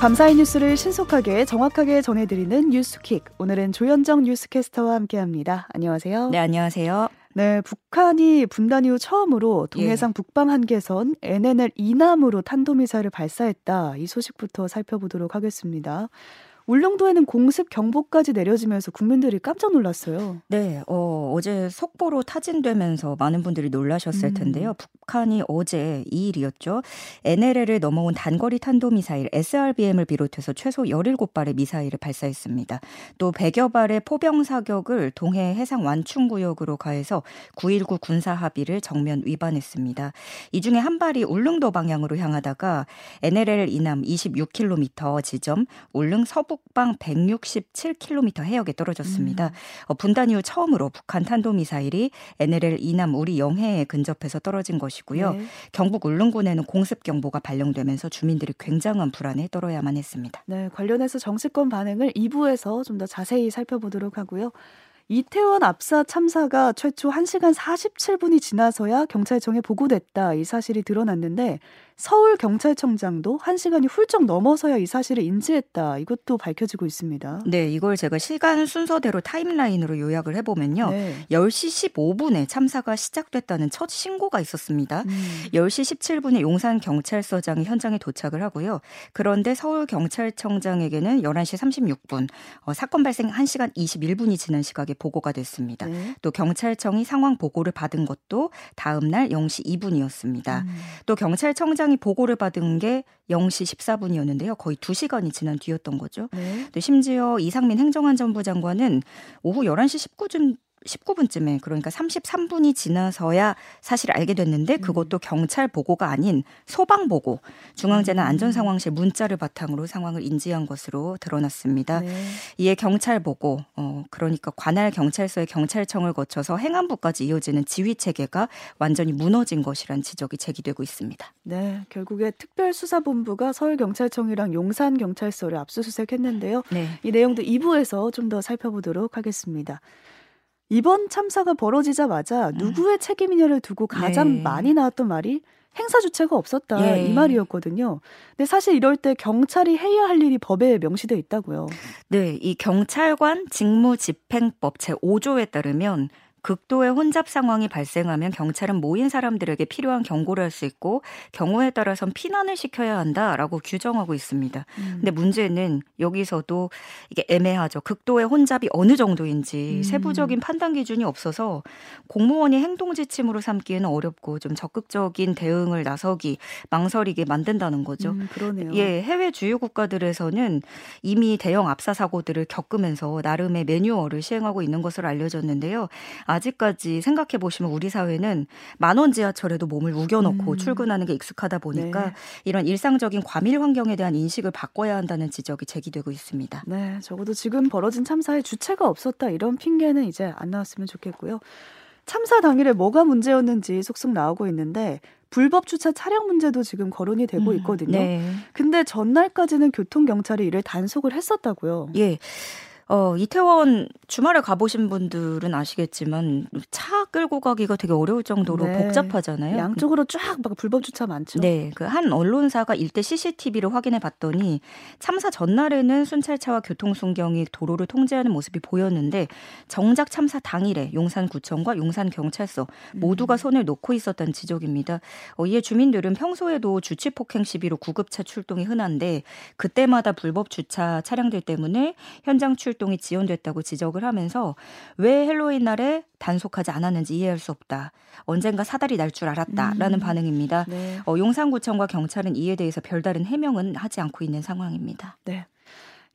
밤사이 뉴스를 신속하게 정확하게 전해드리는 뉴스킥. 오늘은 조현정 뉴스캐스터와 함께합니다. 안녕하세요. 네, 안녕하세요. 네, 북한이 분단 이후 처음으로 동해상 예. 북방 한계선 NNL 이남으로 탄도미사일을 발사했다. 이 소식부터 살펴보도록 하겠습니다. 울릉도에는 공습 경보까지 내려지면서 국민들이 깜짝 놀랐어요. 네, 어, 어제 속보로 타진되면서 많은 분들이 놀라셨을 음. 텐데요. 북한이 어제 2일이었죠. NLL을 넘어온 단거리 탄도미사일 SRBM을 비롯해서 최소 17발의 미사일을 발사했습니다. 또 100여 발의 포병 사격을 동해 해상 완충 구역으로 가해서 9.19 군사 합의를 정면 위반했습니다. 이 중에 한 발이 울릉도 방향으로 향하다가 NLL 이남 26km 지점 울릉 서북 방 167km 해역에 떨어졌습니다. 음. 어, 분단 이후 처음으로 북한 탄도미사일이 NLL 이남 우리 영해에 근접해서 떨어진 것이 것이고요. 네. 경북 울릉군에는 공습 경보가 발령되면서 주민들이 굉장한 불안에 떨어야만 했습니다. 네, 관련해서 정치권 반응을 2부에서 좀 더 자세히 살펴보도록 하고요. 이태원 압사 참사가 최초 1시간 47분이 지나서야 경찰청에 보고됐다. 이 사실이 드러났는데 서울 경찰청장도 1시간이 훌쩍 넘어서야 이 사실을 인지했다. 이것도 밝혀지고 있습니다. 네, 이걸 제가 시간 순서대로 타임라인으로 요약을 해 보면요. 네. 10시 15분에 참사가 시작됐다는 첫 신고가 있었습니다. 음. 10시 17분에 용산 경찰서장이 현장에 도착을 하고요. 그런데 서울 경찰청장에게는 11시 36분, 어, 사건 발생 1시간 21분이 지난 시각에 보고가 됐습니다. 네. 또 경찰청이 상황 보고를 받은 것도 다음 날 0시 2분이었습니다. 음. 또 경찰청장 사장이 보고를 받은 게 0시 14분이었는데요. 거의 2시간이 지난 뒤였던 거죠. 네. 심지어 이상민 행정안전부 장관은 오후 11시 19분 19분쯤에 그러니까 33분이 지나서야 사실 알게 됐는데 음. 그것도 경찰 보고가 아닌 소방 보고 중앙재난 음. 안전상황실 문자를 바탕으로 상황을 인지한 것으로 드러났습니다. 네. 이에 경찰 보고 어 그러니까 관할 경찰서의 경찰청을 거쳐서 행안부까지 이어지는 지휘 체계가 완전히 무너진 것이란 지적이 제기되고 있습니다. 네, 결국에 특별수사본부가 서울경찰청이랑 용산경찰서를 압수수색했는데요. 네. 이 내용도 2부에서 좀 더 살펴보도록 하겠습니다. 이번 참사가 벌어지자마자 음. 누구의 책임이냐를 두고 가장 네. 많이 나왔던 말이 행사 주체가 없었다 예. 이 말이었거든요. 근데 사실 이럴 때 경찰이 해야 할 일이 법에 명시돼 있다고요. 네, 이 경찰관 직무집행법 제 5조에 따르면 극도의 혼잡 상황이 발생하면 경찰은 모인 사람들에게 필요한 경고를 할 수 있고 경우에 따라선 피난을 시켜야 한다라고 규정하고 있습니다. 음. 근데 문제는 여기서도 이게 애매하죠. 극도의 혼잡이 어느 정도인지 음. 세부적인 판단 기준이 없어서 공무원이 행동 지침으로 삼기에는 어렵고 좀 적극적인 대응을 나서기 망설이게 만든다는 거죠. 음, 그러네요. 예, 해외 주요 국가들에서는 이미 대형 압사 사고들을 겪으면서 나름의 매뉴얼을 시행하고 있는 것으로 알려졌는데요. 아 직까지 생각해 보시면 우리 사회는 만원 지하철에도 몸을 우겨넣고 음. 출근하는 게 익숙하다 보니까 네. 이런 일상적인 과밀 환경에 대한 인식을 바꿔야 한다는 지적이 제기되고 있습니다. 네, 적어도 지금 벌어진 참사에 주체가 없었다 이런 핑계는 이제 안 나왔으면 좋겠고요. 참사 당일에 뭐가 문제였는지 속속 나오고 있는데 불법 주차 차량 문제도 지금 거론이 되고 음, 있거든요. 음, 네. 근데 전날까지는 교통 경찰이 이를 단속을 했었다고요. 예. 어, 이태원 주말에 가보신 분들은 아시겠지만 차 끌고 가기가 되게 어려울 정도로 네. 복잡하잖아요. 양쪽으로 쫙 막 불법 주차 많죠. 네. 그 한 언론사가 일대 CCTV를 확인해 봤더니 참사 전날에는 순찰차와 교통순경이 도로를 통제하는 모습이 보였는데 정작 참사 당일에 용산구청과 용산경찰서 모두가 음. 손을 놓고 있었다는 지적입니다. 어, 이에 주민들은 평소에도 주치폭행 시비로 구급차 출동이 흔한데 그때마다 불법 주차 차량들 때문에 현장 출 활동이 지연됐다고 지적을 하면서 왜 헬로윈 날에 단속하지 않았는지 이해할 수 없다. 언젠가 사달이 날 줄 알았다라는 음. 반응입니다. 네. 어, 용산구청과 경찰은 이에 대해서 별다른 해명은 하지 않고 있는 상황입니다. 네.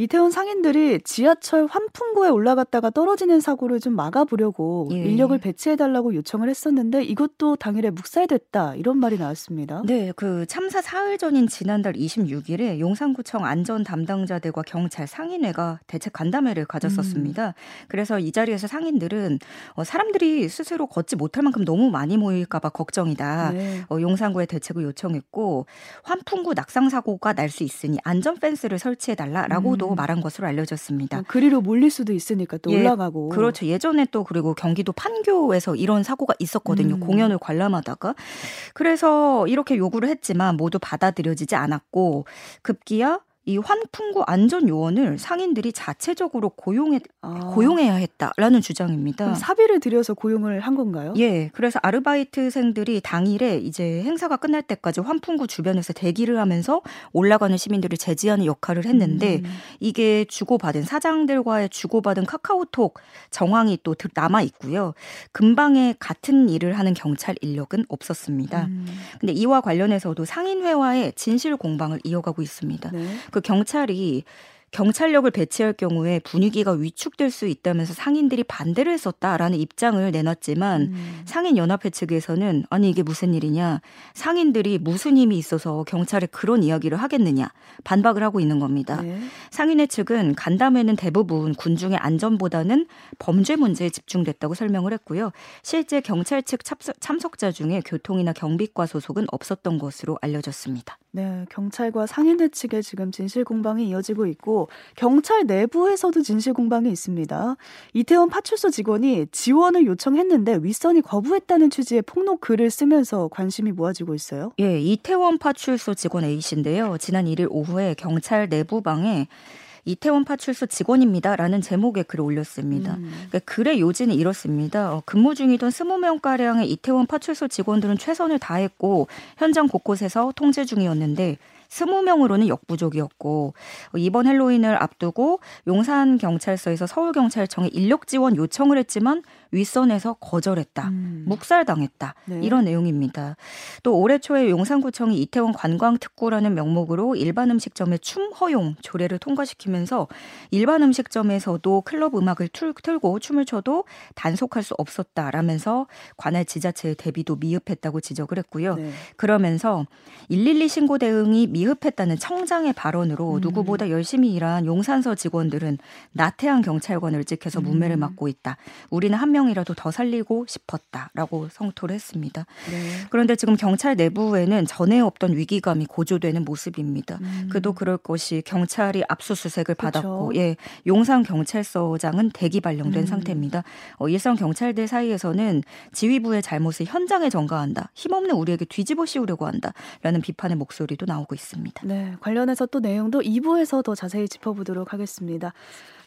이태원 상인들이 지하철 환풍구에 올라갔다가 떨어지는 사고를 좀 막아보려고 예. 인력을 배치해달라고 요청을 했었는데 이것도 당일에 묵살됐다 이런 말이 나왔습니다. 네, 그 참사 사흘 전인 지난달 26일에 용산구청 안전 담당자들과 경찰 상인회가 대책 간담회를 가졌었습니다. 음. 그래서 이 자리에서 상인들은 어, 사람들이 스스로 걷지 못할 만큼 너무 많이 모일까봐 걱정이다. 네. 어, 용산구에 대책을 요청했고 환풍구 낙상 사고가 날 수 있으니 안전 펜스를 설치해달라라고도 음. 말한 것으로 알려졌습니다. 어, 그리로 몰릴 수도 있으니까 또 예, 올라가고. 그렇죠. 예전에 또 그리고 경기도 판교에서 이런 사고가 있었거든요. 음. 공연을 관람하다가. 그래서 이렇게 요구를 했지만 모두 받아들여지지 않았고 급기야 이 환풍구 안전 요원을 상인들이 자체적으로 고용해 아. 고용해야 했다라는 주장입니다. 사비를 들여서 고용을 한 건가요? 예. 그래서 아르바이트생들이 당일에 이제 행사가 끝날 때까지 환풍구 주변에서 대기를 하면서 올라가는 시민들을 제지하는 역할을 했는데 음. 이게 주고받은 사장들과의 주고받은 카카오톡 정황이 또 남아 있고요. 근방에 같은 일을 하는 경찰 인력은 없었습니다. 음. 근데 이와 관련해서도 상인회와의 진실 공방을 이어가고 있습니다. 네. 그 경찰이 경찰력을 배치할 경우에 분위기가 위축될 수 있다면서 상인들이 반대를 했었다라는 입장을 내놨지만 음. 상인 연합회 측에서는 아니 이게 무슨 일이냐 상인들이 무슨 힘이 있어서 경찰에 그런 이야기를 하겠느냐 반박을 하고 있는 겁니다. 네. 상인회 측은 간담회는 대부분 군중의 안전보다는 범죄 문제에 집중됐다고 설명을 했고요. 실제 경찰 측 참석자 중에 교통이나 경비과 소속은 없었던 것으로 알려졌습니다. 네, 경찰과 상인회 측의 지금 진실 공방이 이어지고 있고 경찰 내부에서도 진실 공방이 있습니다. 이태원 파출소 직원이 지원을 요청했는데 윗선이 거부했다는 취지의 폭로 글을 쓰면서 관심이 모아지고 있어요. 예, 이태원 파출소 직원 A 씨인데요. 지난 1일 오후에 경찰 내부방에 이태원 파출소 직원입니다라는 제목의 글을 올렸습니다. 음. 그러니까 글의 요지는 이렇습니다. 어, 근무 중이던 20명 가량의 이태원 파출소 직원들은 최선을 다했고 현장 곳곳에서 통제 중이었는데 20명으로는 역부족이었고 이번 헬로윈을 앞두고 용산 경찰서에서 서울 경찰청에 인력 지원 요청을 했지만 윗선에서 거절했다. 음. 묵살당했다. 네. 이런 내용입니다. 또 올해 초에 용산구청이 이태원 관광 특구라는 명목으로 일반 음식점의 춤 허용 조례를 통과시키면서 일반 음식점에서도 클럽 음악을 틀, 틀고 춤을 춰도 단속할 수 없었다라면서 관할 지자체의 대비도 미흡했다고 지적을 했고요. 네. 그러면서 112 신고 대응이 미 흡했다는 청장의 발언으로 음. 누구보다 열심히 일한 용산서 직원들은 나태한 경찰관을 찍혀서 문매를 음. 맞고 있다. 우리는 한 명이라도 더 살리고 싶었다라고 성토를 했습니다. 네. 그런데 지금 경찰 내부에는 전에 없던 위기감이 고조되는 모습입니다. 음. 그도 그럴 것이 경찰이 압수수색을. 받았고, 예, 용산 경찰서장은 대기 발령된 음. 상태입니다. 어, 일선 경찰들 사이에서는 지휘부의 잘못을 현장에 전가한다, 힘없는 우리에게 뒤집어 씌우려고 한다라는 비판의 목소리도 나오고 있습니다. 있습니다. 네, 관련해서 또 내용도 2부에서 더 자세히 짚어보도록 하겠습니다.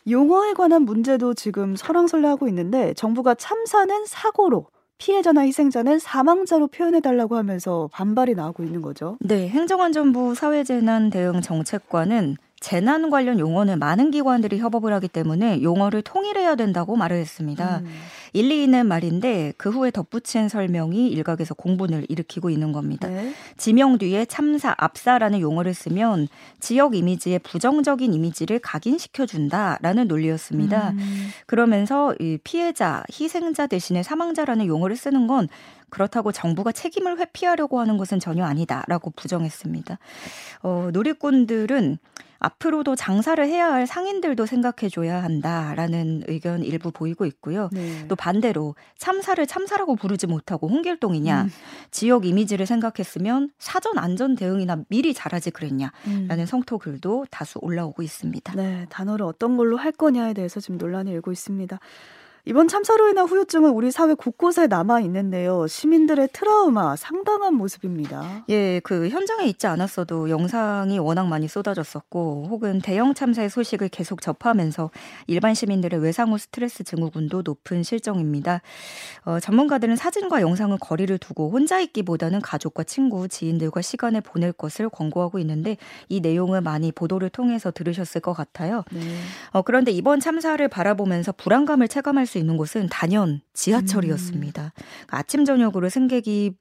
용어에 관한 문제도 지금 설왕설래하고 있는데 정부가 참사는 사고로 피해자나 희생자는 사망자로 표현해달라고 하면서 반발이 나오고 있는 거죠. 네, 행정안전부 사회재난대응정책관은 재난 관련 용어는 많은 기관들이 협업을 하기 때문에 용어를 통일해야 된다고 말을 했습니다. 음. 일리 있는 말인데 그 후에 덧붙인 설명이 일각에서 공분을 일으키고 있는 겁니다. 네. 지명 뒤에 참사, 압사라는 용어를 쓰면 지역 이미지에 부정적인 이미지를 각인시켜 준다라는 논리였습니다. 음. 그러면서 이 피해자, 희생자 대신에 사망자라는 용어를 쓰는 건 그렇다고 정부가 책임을 회피하려고 하는 것은 전혀 아니다라고 부정했습니다. 어, 누리꾼들은 앞으로도 장사를 해야 할 상인들도 생각해줘야 한다라는 의견 일부 보이고 있고요. 네. 또 반대로 참사를 참사라고 부르지 못하고 홍길동이냐, 음. 지역 이미지를 생각했으면 사전 안전 대응이나 미리 잘하지 그랬냐라는 음. 성토 글도 다수 올라오고 있습니다. 네, 단어를 어떤 걸로 할 거냐에 대해서 지금 논란이 일고 있습니다. 이번 참사로 인한 후유증은 우리 사회 곳곳에 남아 있는데요. 시민들의 트라우마 상당한 모습입니다. 예, 그 현장에 있지 않았어도 영상이 워낙 많이 쏟아졌었고, 혹은 대형 참사의 소식을 계속 접하면서 일반 시민들의 외상후 스트레스 증후군도 높은 실정입니다. 어, 전문가들은 사진과 영상은 거리를 두고 혼자 있기보다는 가족과 친구, 지인들과 시간을 보낼 것을 권고하고 있는데 이 내용을 많이 보도를 통해서 들으셨을 것 같아요. 네. 어, 그런데 이번 참사를 바라보면서 불안감을 체감할 수 있는 곳은 단연 지하철이었습니다. 음. 그러니까 아침 저녁으로 승객이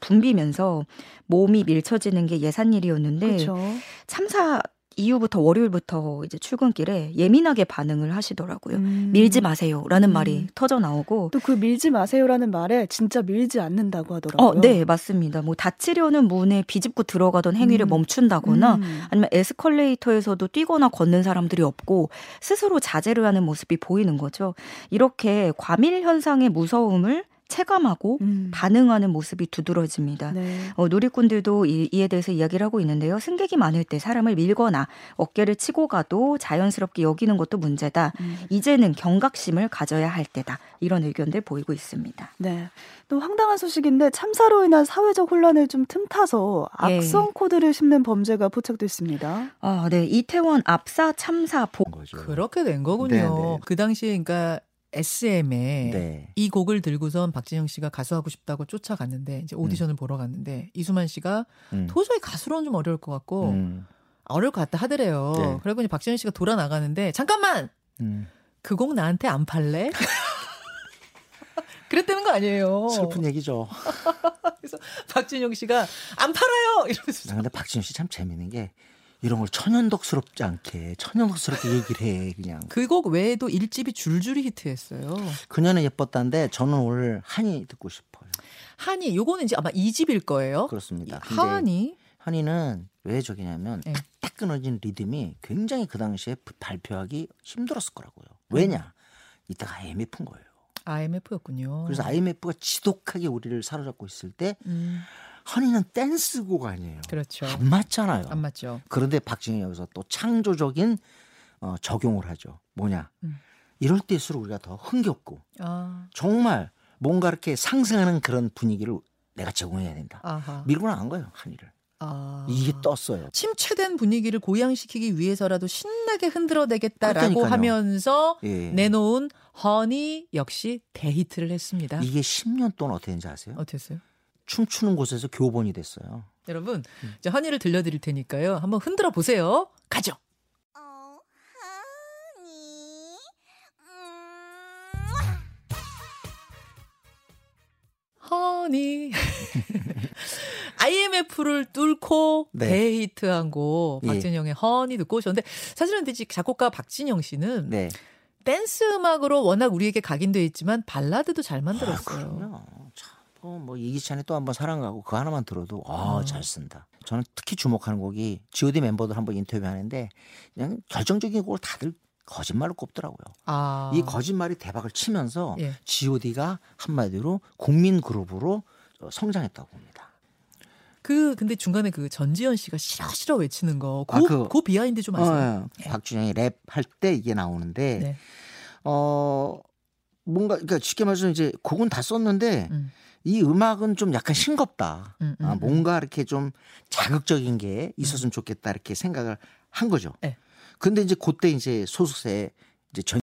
붐비면서 몸이 밀쳐지는 게 예산 일이었는데 그쵸. 참사 이후부터 월요일부터 이제 출근길에 예민하게 반응을 하시더라고요. 음. 밀지 마세요라는 음. 말이 터져 나오고 또 그 밀지 마세요라는 말에 진짜 밀지 않는다고 하더라고요. 어, 네, 맞습니다. 뭐 다치려는 문에 비집고 들어가던 행위를 음. 멈춘다거나 음. 아니면 에스컬레이터에서도 뛰거나 걷는 사람들이 없고 스스로 자제를 하는 모습이 보이는 거죠. 이렇게 과밀 현상의 무서움을 체감하고 음. 반응하는 모습이 두드러집니다. 네. 어, 누리꾼들도 이, 이에 대해서 이야기를 하고 있는데요. 승객이 많을 때 사람을 밀거나 어깨를 치고 가도 자연스럽게 여기는 것도 문제다. 음. 이제는 경각심을 가져야 할 때다. 이런 의견들 보이고 있습니다. 네. 또 황당한 소식인데 참사로 인한 사회적 혼란을 좀 틈타서 예. 악성 예. 코드를 심는 범죄가 포착됐습니다. 아, 네. 이태원 압사 참사 보 그렇게 된 거군요. 네네. 네. 그 당시에 그러니까 SM에 네. 이 곡을 들고선 박진영 씨가 가수하고 싶다고 쫓아갔는데 이제 오디션을 음. 보러 갔는데 이수만 씨가 음. 도저히 가수로는 좀 어려울 것 같고 음. 어려울 것 같다 하더래요. 네. 그리고 이제 박진영 씨가 돌아 나가는데 잠깐만 음. 그곡 나한테 안 팔래? 그랬다는 거 아니에요. 슬픈 얘기죠. 그래서 박진영 씨가 안 팔아요 이러면서. 아, 근데 박진영 씨 참 재밌는 게 이런 걸 천연덕스럽지 않게 천연덕스럽게 얘기를 해 그냥. 그곡 외에도 일집이 줄줄이 히트했어요. 그녀는 예뻤다는데 저는 오늘 한이 듣고 싶어요. 한이 요거는 이제 아마 2집일 거예요. 그렇습니다. 한이 한이는 왜 저기냐면 네. 딱 끊어진 리듬이 굉장히 그 당시에 발표하기 힘들었을 거라고요. 왜냐? 이따가 IMF인 거예요. IMF였군요. 그래서 IMF가 지독하게 우리를 사로잡고 있을 때 음. 허니는 댄스곡 아니에요. 그렇죠. 안 맞잖아요. 안 맞죠. 그런데 박진영 여기서 또 창조적인 어, 적용을 하죠. 뭐냐? 음. 이럴 때일수록 우리가 더 흥겹고 아. 정말 뭔가 이렇게 상승하는 그런 분위기를 내가 제공해야 된다. 아하. 밀고 나간 거예요, 한이를. 아. 이게 떴어요. 침체된 분위기를 고양시키기 위해서라도 신나게 흔들어내겠다라고. 하면서 예. 내놓은 허니 역시 대히트를 했습니다. 이게 10년 동안 어떻게 된지 아세요? 어땠어요? 춤추는 곳에서 교본이 됐어요. 여러분, 음. 이제 허니를 들려드릴 테니까요. 한번 흔들어 보세요. 가죠. 어, 허니. IMF를 뚫고 네. 대히트한 곡 예. 박진영의 예. 허니 듣고 오셨는데 사실은 근데 작곡가 박진영 씨는 네. 댄스 음악으로 워낙 우리에게 각인돼 있지만 발라드도 잘 만들었어요. 아, 어, 뭐 이기찬의 또 한 번 사랑 가고 그 하나만 들어도 아, 아, 잘 쓴다. 저는 특히 주목하는 곡이 G.O.D 멤버들 한번 인터뷰하는데 그냥 결정적인 곡을 다들 거짓말로 꼽더라고요. 아. 이 거짓말이 대박을 치면서 예. G.O.D가 한마디로 국민 그룹으로 성장했다고 봅니다. 그 근데 중간에 그 전지현 씨가 싫어 싫어 외치는 거, 그, 아, 그, 그 비하인드 좀 아세요? 어, 네. 박준영이 랩 할 때 이게 나오는데 네. 어 뭔가 그러니까 쉽게 말해서 이제 곡은 다 썼는데 음. 이 음악은 좀 약간 싱겁다. 음, 음, 아, 음. 뭔가 이렇게 좀 자극적인 게 있었으면 좋겠다 이렇게 생각을 한 거죠. 네. 근데 이제 그때 이제 소속사에 이제 전